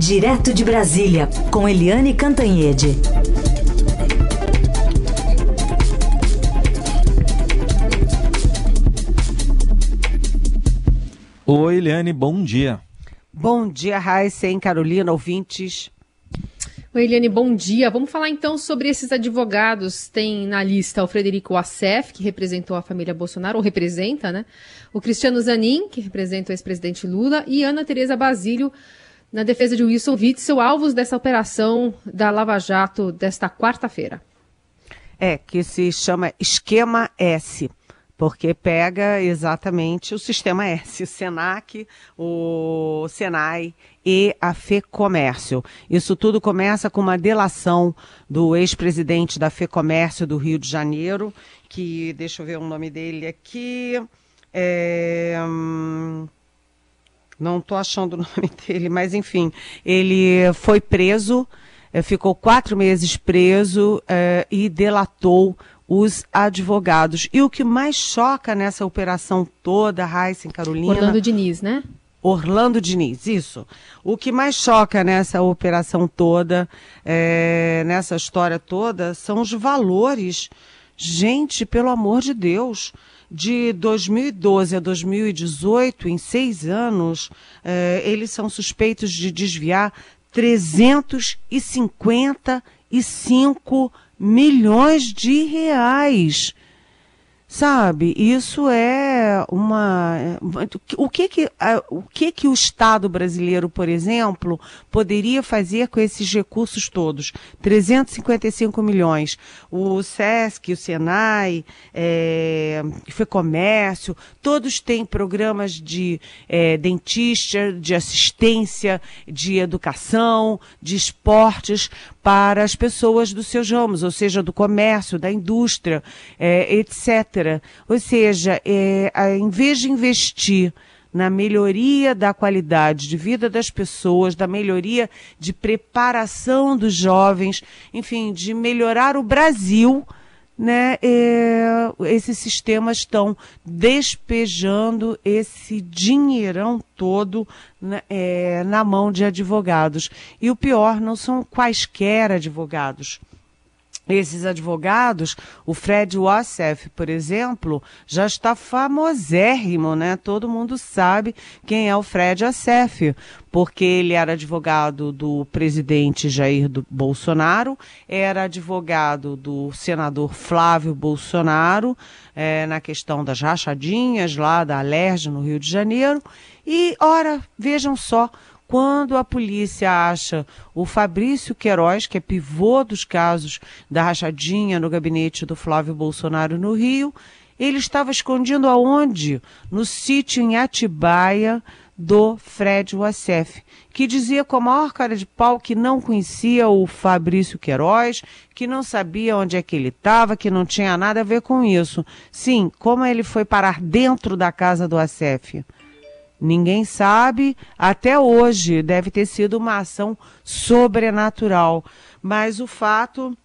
Direto de Brasília, com Eliane Cantanhede. Oi, Eliane, bom dia. Bom dia, Raíssa e Carolina, ouvintes. Oi, Eliane, bom dia. Vamos falar então sobre esses advogados. Tem na lista o Frederico Assef, que representou a família Bolsonaro, ou representa, né? O Cristiano Zanin, que representa o ex-presidente Lula, e Ana Tereza Basílio, na defesa de Wilson Witzel, alvos dessa operação da Lava Jato desta quarta-feira. É, que se chama Esquema S porque pega exatamente o sistema S, o SENAC, o SENAI e a FEComércio. Isso tudo começa com uma delação do ex-presidente da FEComércio do Rio de Janeiro, que, deixa eu ver o nome dele aqui, é, hum, não estou achando o nome dele, mas enfim, ele foi preso, é, ficou quatro meses preso é, e delatou os advogados. E o que mais choca nessa operação toda, Raíssa e Carolina... Orlando Diniz, né? Orlando Diniz, isso. O que mais choca nessa operação toda, é, nessa história toda, são os valores. Gente, pelo amor de Deus, de 2012 a 2018, em seis anos, é, eles são suspeitos de desviar 355 milhões de reais. Sabe, isso é uma. O que que, o que que o Estado brasileiro, por exemplo, poderia fazer com esses recursos todos? 355 milhões. O SESC, o SENAI, é, FEComércio, todos têm programas de é, dentista, de assistência, de educação, de esportes para as pessoas dos seus ramos, ou seja, do comércio, da indústria, é, etc. Ou seja, é, em vez de investir na melhoria da qualidade de vida das pessoas, da melhoria de preparação dos jovens, enfim, de melhorar o Brasil, né, é, esses sistemas estão despejando esse dinheirão todo né, é, na mão de advogados. E o pior, não são quaisquer advogados esses advogados, o Fred Wassef, por exemplo, já está famosérrimo, né? Todo mundo sabe quem é o Fred Wassef, porque ele era advogado do presidente Jair Bolsonaro, era advogado do senador Flávio Bolsonaro, é, na questão das rachadinhas lá da Alerj, no Rio de Janeiro. E, ora, vejam só, quando a polícia acha o Fabrício Queiroz, que é pivô dos casos da rachadinha no gabinete do Flávio Bolsonaro no Rio, ele estava escondido aonde? No sítio em Atibaia do Fred Wassef, que dizia com a maior cara de pau que não conhecia o Fabrício Queiroz, que não sabia onde é que ele estava, que não tinha nada a ver com isso. Sim, como ele foi parar dentro da casa do Wassef? Ninguém sabe, até hoje deve ter sido uma ação sobrenatural. Mas o fato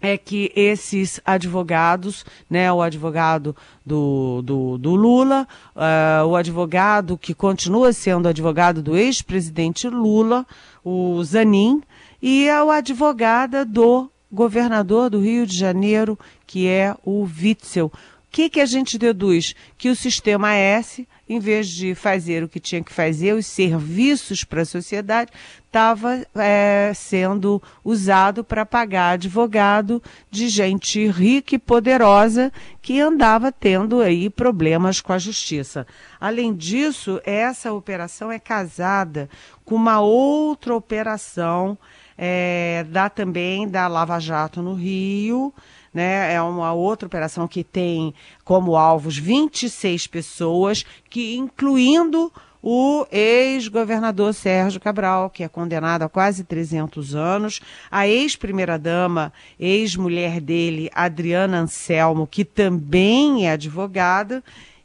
é que esses advogados, né, o advogado do, do, do Lula, uh, o advogado que continua sendo advogado do ex-presidente Lula, o Zanin, e a advogada do governador do Rio de Janeiro, que é o Witzel. Que, que a gente deduz? Que o sistema S em vez de fazer o que tinha que fazer, os serviços para a sociedade, estava é, sendo usado para pagar advogado de gente rica e poderosa que andava tendo aí problemas com a justiça. Além disso, essa operação é casada com uma outra operação é, da também da Lava Jato no Rio, né? É uma outra operação que tem como alvos 26 pessoas, que incluindo o ex-governador Sérgio Cabral, que é condenado a quase 300 anos, a ex-primeira-dama, ex-mulher dele, Adriana Anselmo, que também é advogada,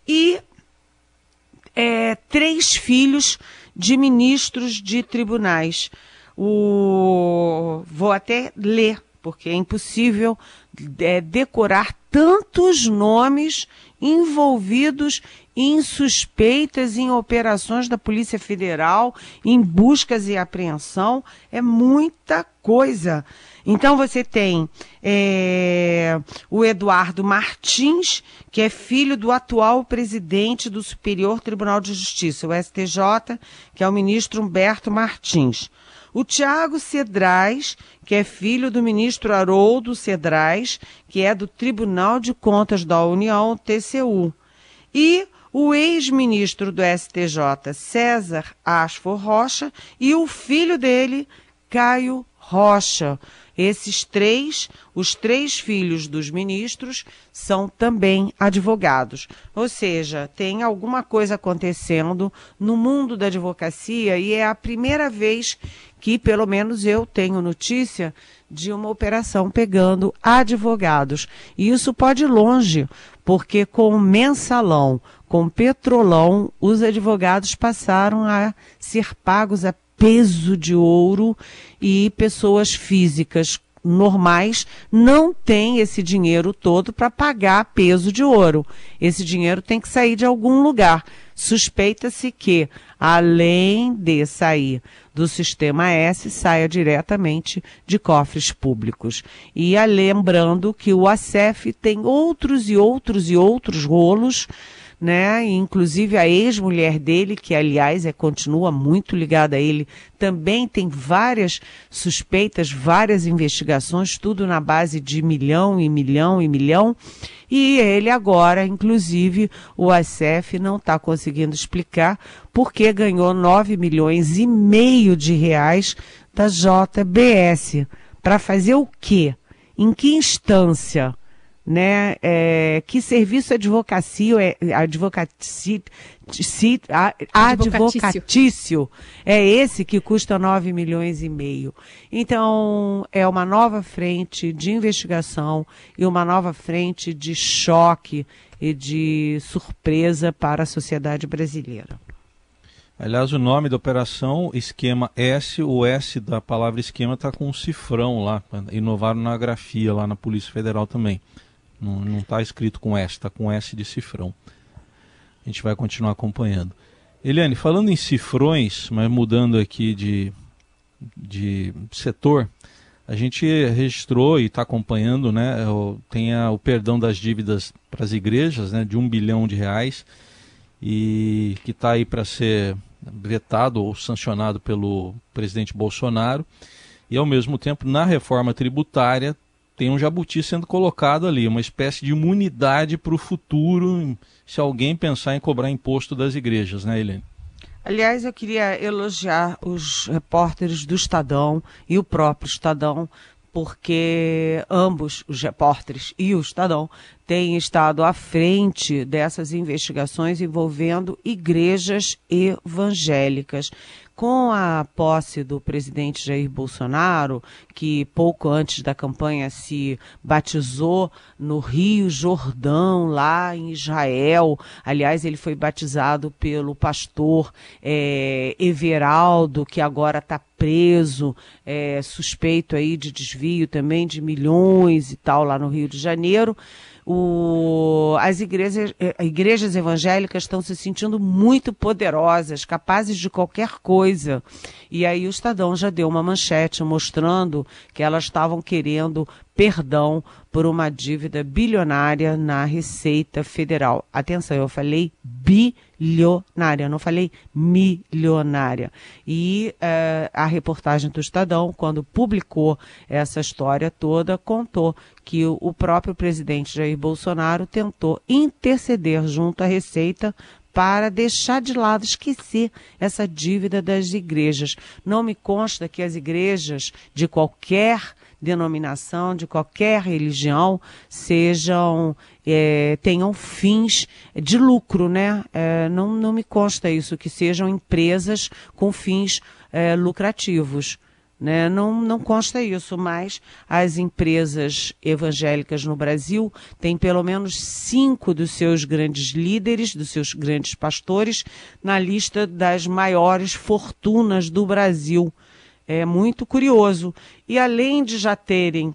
e é, três filhos de ministros de tribunais. O... Vou até ler, porque é impossível é, decorar tantos nomes envolvidos em suspeitas em operações da Polícia Federal, em buscas e apreensão. É muita coisa. Então você tem é, o Eduardo Martins, que é filho do atual presidente do Superior Tribunal de Justiça, o STJ, que é o ministro Humberto Martins. O Tiago Cedrais, que é filho do ministro Haroldo Cedrais, que é do Tribunal de Contas da União, TCU. E o ex-ministro do STJ, César Asfor Rocha, e o filho dele, Caio Rocha. Esses três, os três filhos dos ministros, são também advogados. Ou seja, tem alguma coisa acontecendo no mundo da advocacia e é a primeira vez que, pelo menos, eu tenho notícia de uma operação pegando advogados. E isso pode ir longe, porque com o mensalão, com o petrolão, os advogados passaram a ser pagos a peso de ouro e pessoas físicas normais não têm esse dinheiro todo para pagar peso de ouro. Esse dinheiro tem que sair de algum lugar. Suspeita-se que, além de sair do sistema S, saia diretamente de cofres públicos. E lembrando que o ACEF tem outros e outros e outros rolos né? Inclusive a ex-mulher dele, que aliás é continua muito ligada a ele, também tem várias suspeitas, várias investigações, tudo na base de milhão e milhão e milhão. E ele agora, inclusive, o ASEF não está conseguindo explicar porque ganhou 9 milhões e meio de reais da JBS. Para fazer o quê? Em que instância? Né? É, que serviço advocacio é advocacia, advocatício é esse que custa 9 milhões e meio. Então, é uma nova frente de investigação e uma nova frente de choque e de surpresa para a sociedade brasileira. Aliás, o nome da operação, esquema S, o S da palavra esquema está com um cifrão lá, inovaram na grafia lá na Polícia Federal também. Não está escrito com S, está com S de cifrão. A gente vai continuar acompanhando. Eliane, falando em cifrões, mas mudando aqui de, de setor, a gente registrou e está acompanhando, né? Tem a, o perdão das dívidas para as igrejas, né? De um bilhão de reais e que está aí para ser vetado ou sancionado pelo presidente Bolsonaro. E ao mesmo tempo, na reforma tributária, tem um jabuti sendo colocado ali, uma espécie de imunidade para o futuro, se alguém pensar em cobrar imposto das igrejas, né, Helene? Aliás, eu queria elogiar os repórteres do Estadão e o próprio Estadão, porque ambos, os repórteres e o Estadão, têm estado à frente dessas investigações envolvendo igrejas evangélicas com a posse do presidente Jair Bolsonaro, que pouco antes da campanha se batizou no Rio Jordão, lá em Israel. Aliás, ele foi batizado pelo pastor é, Everaldo, que agora está preso, é, suspeito aí de desvio também de milhões e tal lá no Rio de Janeiro o, as igrejas, eh, igrejas evangélicas estão se sentindo muito poderosas, capazes de qualquer coisa. E aí o Estadão já deu uma manchete mostrando que elas estavam querendo perdão por uma dívida bilionária na Receita Federal. Atenção, eu falei bilionária, não falei milionária. E uh, a reportagem do Estadão, quando publicou essa história toda, contou que o próprio presidente Jair Bolsonaro tentou interceder junto à Receita para deixar de lado, esquecer essa dívida das igrejas. Não me consta que as igrejas de qualquer denominação, de qualquer religião, sejam é, tenham fins de lucro, né? É, não, não me consta isso, que sejam empresas com fins é, lucrativos. Né? Não, não consta isso, mas as empresas evangélicas no Brasil têm pelo menos cinco dos seus grandes líderes, dos seus grandes pastores, na lista das maiores fortunas do Brasil. É muito curioso. E além de já terem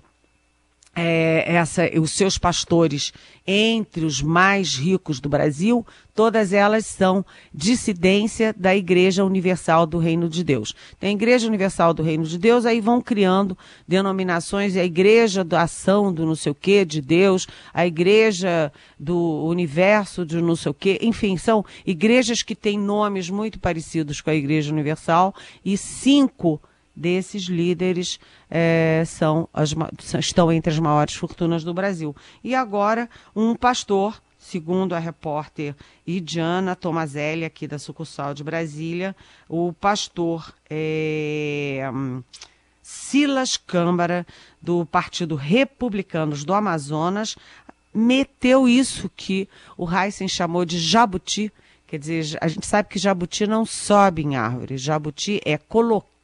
é, essa, os seus pastores entre os mais ricos do Brasil, todas elas são dissidência da Igreja Universal do Reino de Deus. Tem a Igreja Universal do Reino de Deus, aí vão criando denominações, a Igreja da Ação do não sei o quê, de Deus, a Igreja do Universo de não sei o quê, enfim, são igrejas que têm nomes muito parecidos com a Igreja Universal e cinco desses líderes é, são as, estão entre as maiores fortunas do Brasil. E agora, um pastor, segundo a repórter Idiana Tomazelli, aqui da sucursal de Brasília, o pastor é, Silas Câmara, do Partido Republicanos do Amazonas, meteu isso que o Heisen chamou de jabuti. Quer dizer, a gente sabe que jabuti não sobe em árvore. Jabuti é colocar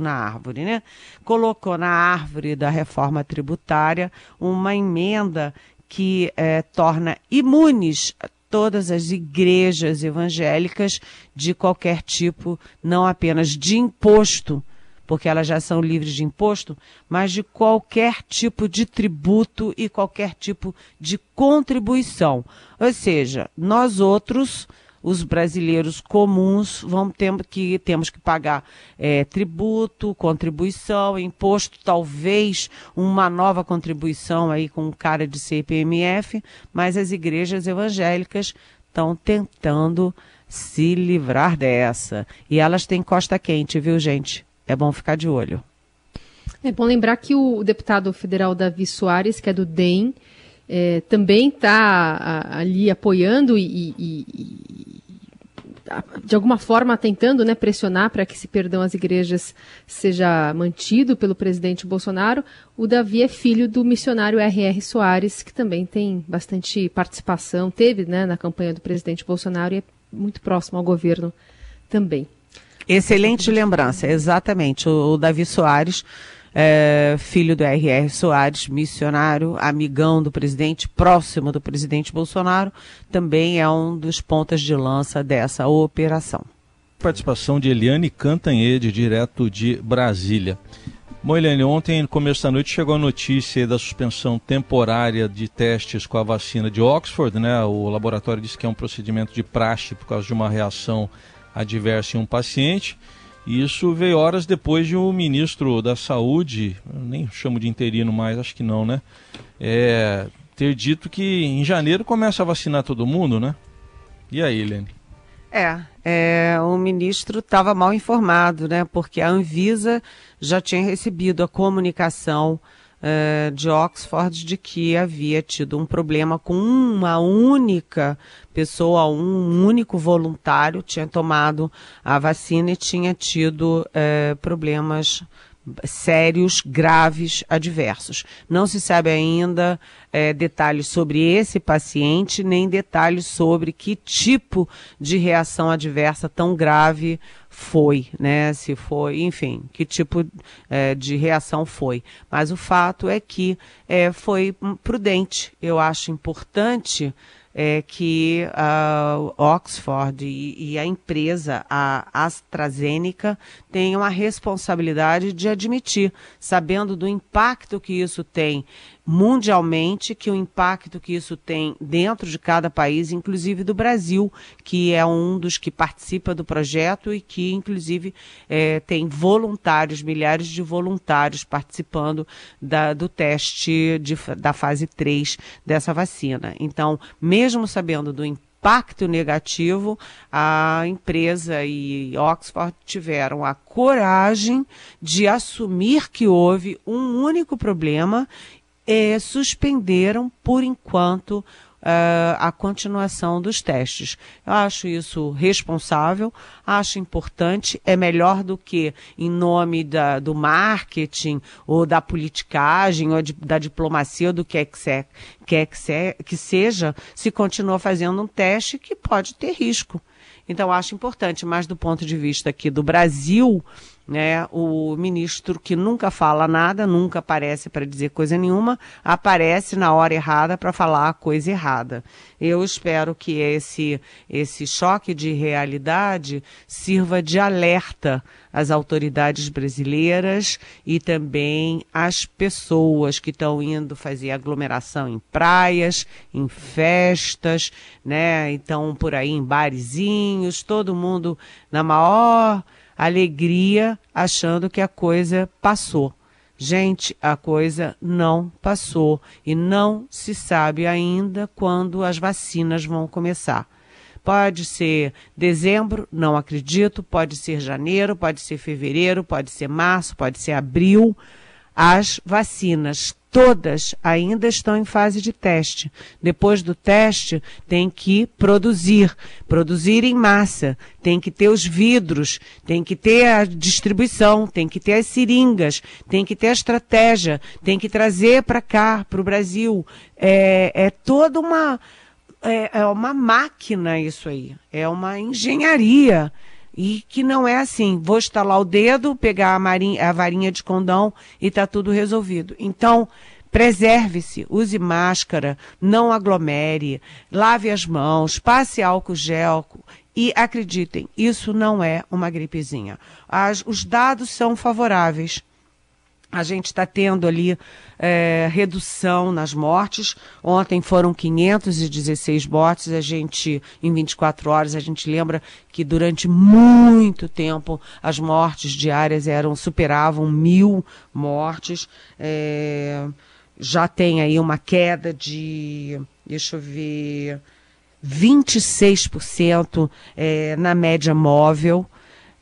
na árvore, né? Colocou na árvore da reforma tributária uma emenda que eh, torna imunes todas as igrejas evangélicas de qualquer tipo, não apenas de imposto, porque elas já são livres de imposto, mas de qualquer tipo de tributo e qualquer tipo de contribuição. Ou seja, nós outros os brasileiros comuns vão ter que temos que pagar é, tributo, contribuição, imposto, talvez uma nova contribuição aí com cara de CPMF, mas as igrejas evangélicas estão tentando se livrar dessa. E elas têm costa quente, viu, gente? É bom ficar de olho. É bom lembrar que o deputado federal Davi Soares, que é do DEM, é, também está ali apoiando e, e, de alguma forma tentando né, pressionar para que esse perdão às igrejas seja mantido pelo presidente Bolsonaro. O Davi é filho do missionário R.R. Soares, que também tem bastante participação, teve né, na campanha do presidente Bolsonaro e é muito próximo ao governo também. Excelente lembrança, exatamente. O, o Davi Soares é, filho do R.R. Soares, missionário, amigão do presidente, próximo do presidente Bolsonaro, também é um dos pontas de lança dessa operação. Participação de Eliane Cantanhede, direto de Brasília. Bom, Eliane, ontem, no começo da noite, chegou a notícia da suspensão temporária de testes com a vacina de Oxford, né? O laboratório disse que é um procedimento de praxe por causa de uma reação adversa em um paciente. Isso veio horas depois de o um ministro da Saúde, nem chamo de interino mais, acho que não, né? É, ter dito que em janeiro começa a vacinar todo mundo, né? E aí, Helene? É, é o ministro estava mal informado, né? Porque a Anvisa já tinha recebido a comunicação uh, de Oxford de que havia tido um problema com uma única pessoa, um único voluntário tinha tomado a vacina e tinha tido uh, problemas sérios, graves, adversos. Não se sabe ainda é, detalhes sobre esse paciente, nem detalhes sobre que tipo de reação adversa tão grave foi, né? Se foi, enfim, que tipo é, de reação foi. Mas o fato é que é, foi prudente. Eu acho importante é, que a Oxford e, e, a empresa, a AstraZeneca, tenham a responsabilidade de admitir, sabendo do impacto que isso tem mundialmente, que o impacto que isso tem dentro de cada país, inclusive do Brasil, que é um dos que participa do projeto e que, inclusive, é, tem voluntários, milhares de voluntários participando da, do teste de, da fase 3 dessa vacina. Então, mesmo sabendo do impacto, impacto negativo, a empresa e Oxford tiveram a coragem de assumir que houve um único problema é, suspenderam, por enquanto, uh, a continuação dos testes. Eu acho isso responsável, acho importante, é melhor do que em nome da, do marketing ou da politicagem ou de, da diplomacia do que é que, se, quer que, se, que seja, se continua fazendo um teste que pode ter risco. Então, acho importante, mas do ponto de vista aqui do Brasil, né, o ministro que nunca fala nada, nunca aparece para dizer coisa nenhuma, aparece na hora errada para falar a coisa errada. Eu espero que esse, esse choque de realidade sirva de alerta às autoridades brasileiras e também às pessoas que estão indo fazer aglomeração em praias, em festas, né? Então, por aí em barezinhos, todo mundo na maior alegria, achando que a coisa passou. Gente, a coisa não passou e não se sabe ainda quando as vacinas vão começar. Pode ser dezembro, não acredito, pode ser janeiro, pode ser fevereiro, pode ser março, pode ser abril. As vacinas todas ainda estão em fase de teste. Depois do teste, tem que produzir, produzir em massa, tem que ter os vidros, tem que ter a distribuição, tem que ter as seringas, tem que ter a estratégia, tem que trazer para cá, para o Brasil. É, é toda uma, é, é uma máquina isso aí, é uma engenharia e que não é assim, vou estalar o dedo, pegar a, marinha, a varinha de condão e está tudo resolvido. Então, preserve-se, use máscara, não aglomere, lave as mãos, passe álcool gel e acreditem, isso não é uma gripezinha. As, os dados são favoráveis a gente está tendo ali é, redução nas mortes. Ontem foram 516 mortes. A gente, em 24 horas, a gente lembra que durante muito tempo as mortes diárias eram superavam mil mortes. É, já tem aí uma queda de, deixa eu ver, 26% é, na média móvel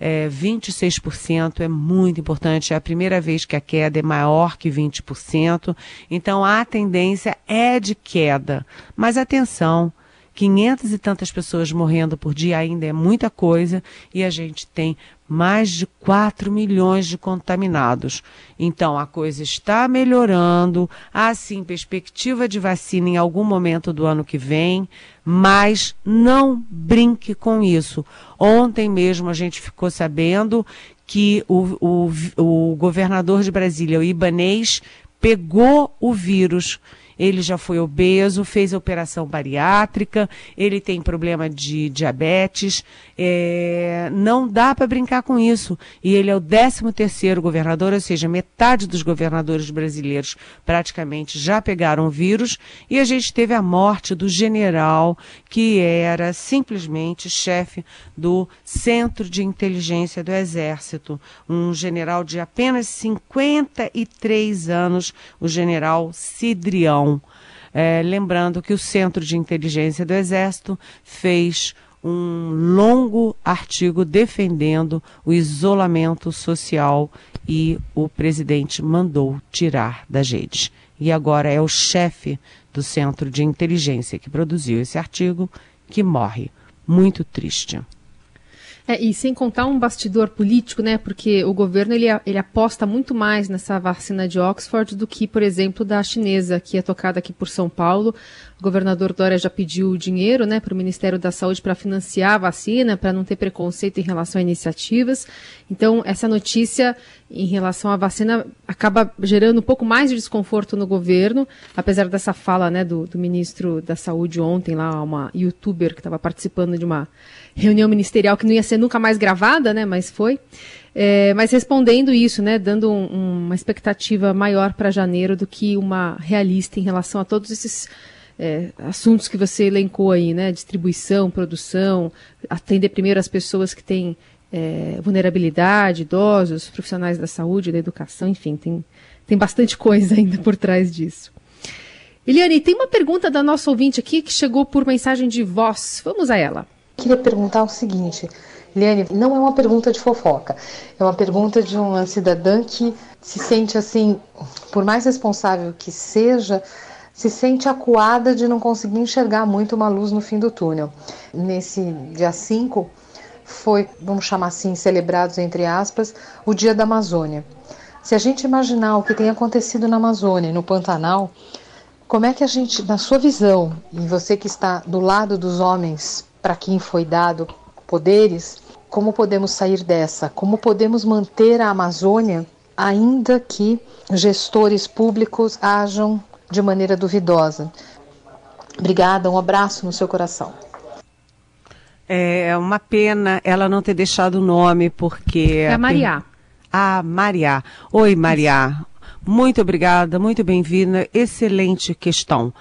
é, 26% é muito importante. É a primeira vez que a queda é maior que 20%. Então a tendência é de queda. Mas atenção, 500 e tantas pessoas morrendo por dia ainda é muita coisa e a gente tem mais de 4 milhões de contaminados. Então a coisa está melhorando, há sim perspectiva de vacina em algum momento do ano que vem, mas não brinque com isso. Ontem mesmo a gente ficou sabendo que o, o, o governador de Brasília, o Ibanês, pegou o vírus ele já foi obeso, fez operação bariátrica, ele tem problema de diabetes. É, não dá para brincar com isso. E ele é o 13 terceiro governador, ou seja, metade dos governadores brasileiros praticamente já pegaram o vírus. E a gente teve a morte do general que era simplesmente chefe do Centro de Inteligência do Exército, um general de apenas 53 anos, o general Cidrião. É, lembrando que o Centro de Inteligência do Exército fez um longo artigo defendendo o isolamento social e o presidente mandou tirar da rede. E agora é o chefe do Centro de Inteligência que produziu esse artigo que morre. Muito triste. É, e sem contar um bastidor político, né? Porque o governo ele, ele aposta muito mais nessa vacina de Oxford do que, por exemplo, da chinesa, que é tocada aqui por São Paulo. O governador Dória já pediu dinheiro né, para o Ministério da Saúde para financiar a vacina, para não ter preconceito em relação a iniciativas. Então, essa notícia em relação à vacina acaba gerando um pouco mais de desconforto no governo, apesar dessa fala né, do, do ministro da Saúde ontem, lá, uma youtuber que estava participando de uma reunião ministerial que não ia ser nunca mais gravada, né, mas foi. É, mas respondendo isso, né, dando um, uma expectativa maior para janeiro do que uma realista em relação a todos esses é, assuntos que você elencou aí, né? Distribuição, produção, atender primeiro as pessoas que têm é, vulnerabilidade, idosos, profissionais da saúde, da educação, enfim, tem, tem bastante coisa ainda por trás disso. Eliane, tem uma pergunta da nossa ouvinte aqui que chegou por mensagem de voz. Vamos a ela. Queria perguntar o seguinte, Eliane, não é uma pergunta de fofoca, é uma pergunta de uma cidadã que se sente assim, por mais responsável que seja, se sente acuada de não conseguir enxergar muito uma luz no fim do túnel. Nesse dia 5 foi, vamos chamar assim, celebrados entre aspas, o Dia da Amazônia. Se a gente imaginar o que tem acontecido na Amazônia, no Pantanal, como é que a gente, na sua visão, e você que está do lado dos homens para quem foi dado poderes, como podemos sair dessa, como podemos manter a Amazônia, ainda que gestores públicos ajam de maneira duvidosa. Obrigada, um abraço no seu coração. É uma pena ela não ter deixado o nome, porque. É a Mariá. Ah, Mariá. Oi, Mariá. Muito obrigada, muito bem-vinda. Excelente questão.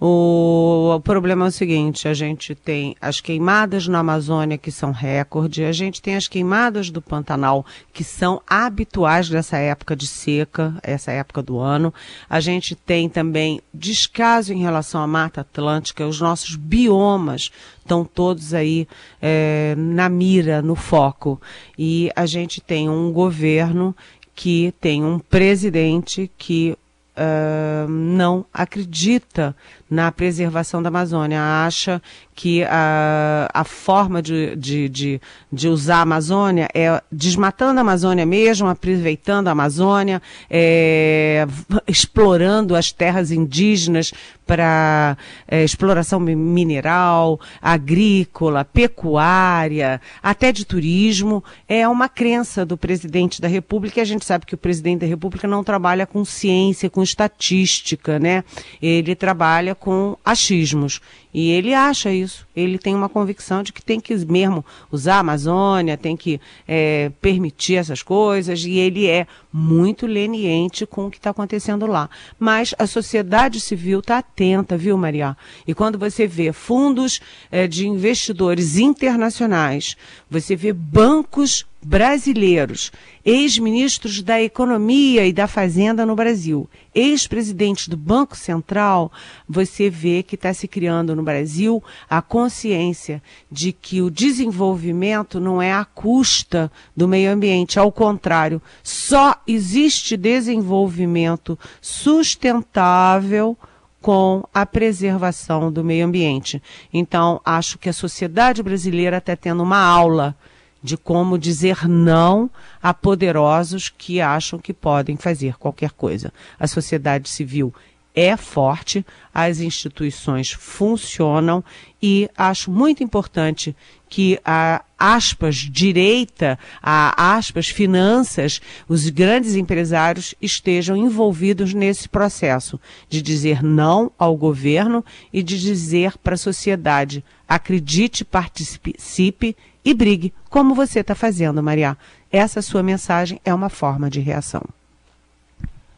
O, o, problema é o seguinte: a gente tem as queimadas na Amazônia, que são recorde, a gente tem as queimadas do Pantanal, que são habituais dessa época de seca, essa época do ano. A gente tem também descaso em relação à Mata Atlântica, os nossos biomas estão todos aí é, na mira, no foco. E a gente tem um governo que tem um presidente que uh, não acredita na preservação da Amazônia, acha que a, a forma de, de, de, de, usar a Amazônia é desmatando a Amazônia mesmo, aproveitando a Amazônia, é, explorando as terras indígenas para é, exploração mineral, agrícola, pecuária, até de turismo. É uma crença do presidente da República e a gente sabe que o presidente da República não trabalha com ciência, com estatística, né? Ele trabalha com achismos. E ele acha isso. Ele tem uma convicção de que tem que mesmo usar a Amazônia, tem que é, permitir essas coisas, e ele é muito leniente com o que está acontecendo lá. Mas a sociedade civil está atenta, viu, Maria? E quando você vê fundos é, de investidores internacionais, você vê bancos brasileiros, ex-ministros da Economia e da Fazenda no Brasil, ex-presidentes do Banco Central, você vê que está se criando no Brasil a consciência de que o desenvolvimento não é à custa do meio ambiente, ao contrário, só existe desenvolvimento sustentável com a preservação do meio ambiente. Então, acho que a sociedade brasileira está tendo uma aula de como dizer não a poderosos que acham que podem fazer qualquer coisa. A sociedade civil é forte, as instituições funcionam e acho muito importante que a aspas direita, a aspas finanças, os grandes empresários estejam envolvidos nesse processo de dizer não ao governo e de dizer para a sociedade acredite, participe e brigue, como você está fazendo, Maria. Essa sua mensagem é uma forma de reação.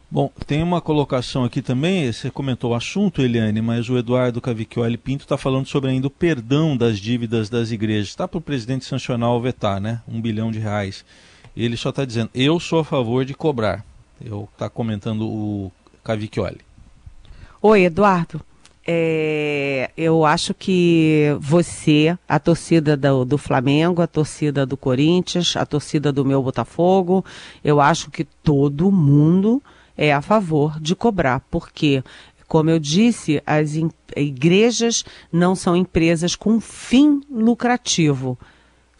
Bom, tem uma colocação aqui também, você comentou o assunto, Eliane, mas o Eduardo Cavicchioli Pinto está falando sobre ainda o perdão das dívidas das igrejas. Está para o presidente sancionar ou vetar, né? Um bilhão de reais. Ele só está dizendo, eu sou a favor de cobrar. Eu está comentando o Cavicchioli. Oi, Eduardo. É, eu acho que você, a torcida do, do, Flamengo, a torcida do Corinthians, a torcida do meu Botafogo, eu acho que todo mundo é a favor de cobrar, porque, como eu disse, as igrejas não são empresas com fim lucrativo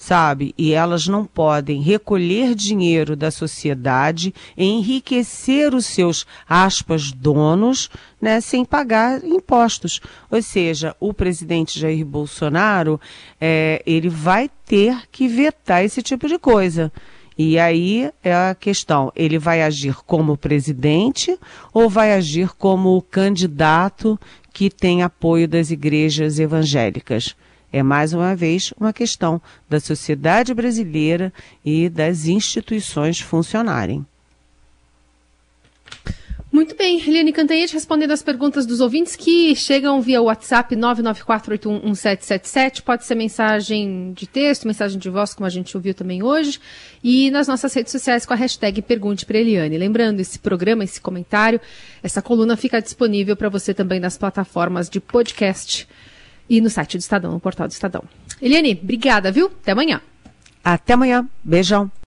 sabe? E elas não podem recolher dinheiro da sociedade, enriquecer os seus aspas donos, né, sem pagar impostos. Ou seja, o presidente Jair Bolsonaro, é, ele vai ter que vetar esse tipo de coisa. E aí é a questão: ele vai agir como presidente ou vai agir como candidato que tem apoio das igrejas evangélicas? É mais uma vez uma questão da sociedade brasileira e das instituições funcionarem. Muito bem, Eliane Cantanhete respondendo as perguntas dos ouvintes que chegam via WhatsApp 994811777. Pode ser mensagem de texto, mensagem de voz, como a gente ouviu também hoje. E nas nossas redes sociais com a hashtag Pergunte para Eliane. Lembrando, esse programa, esse comentário, essa coluna fica disponível para você também nas plataformas de podcast e no site do Estadão, no portal do Estadão. Eliane, obrigada, viu? Até amanhã. Até amanhã. Beijão.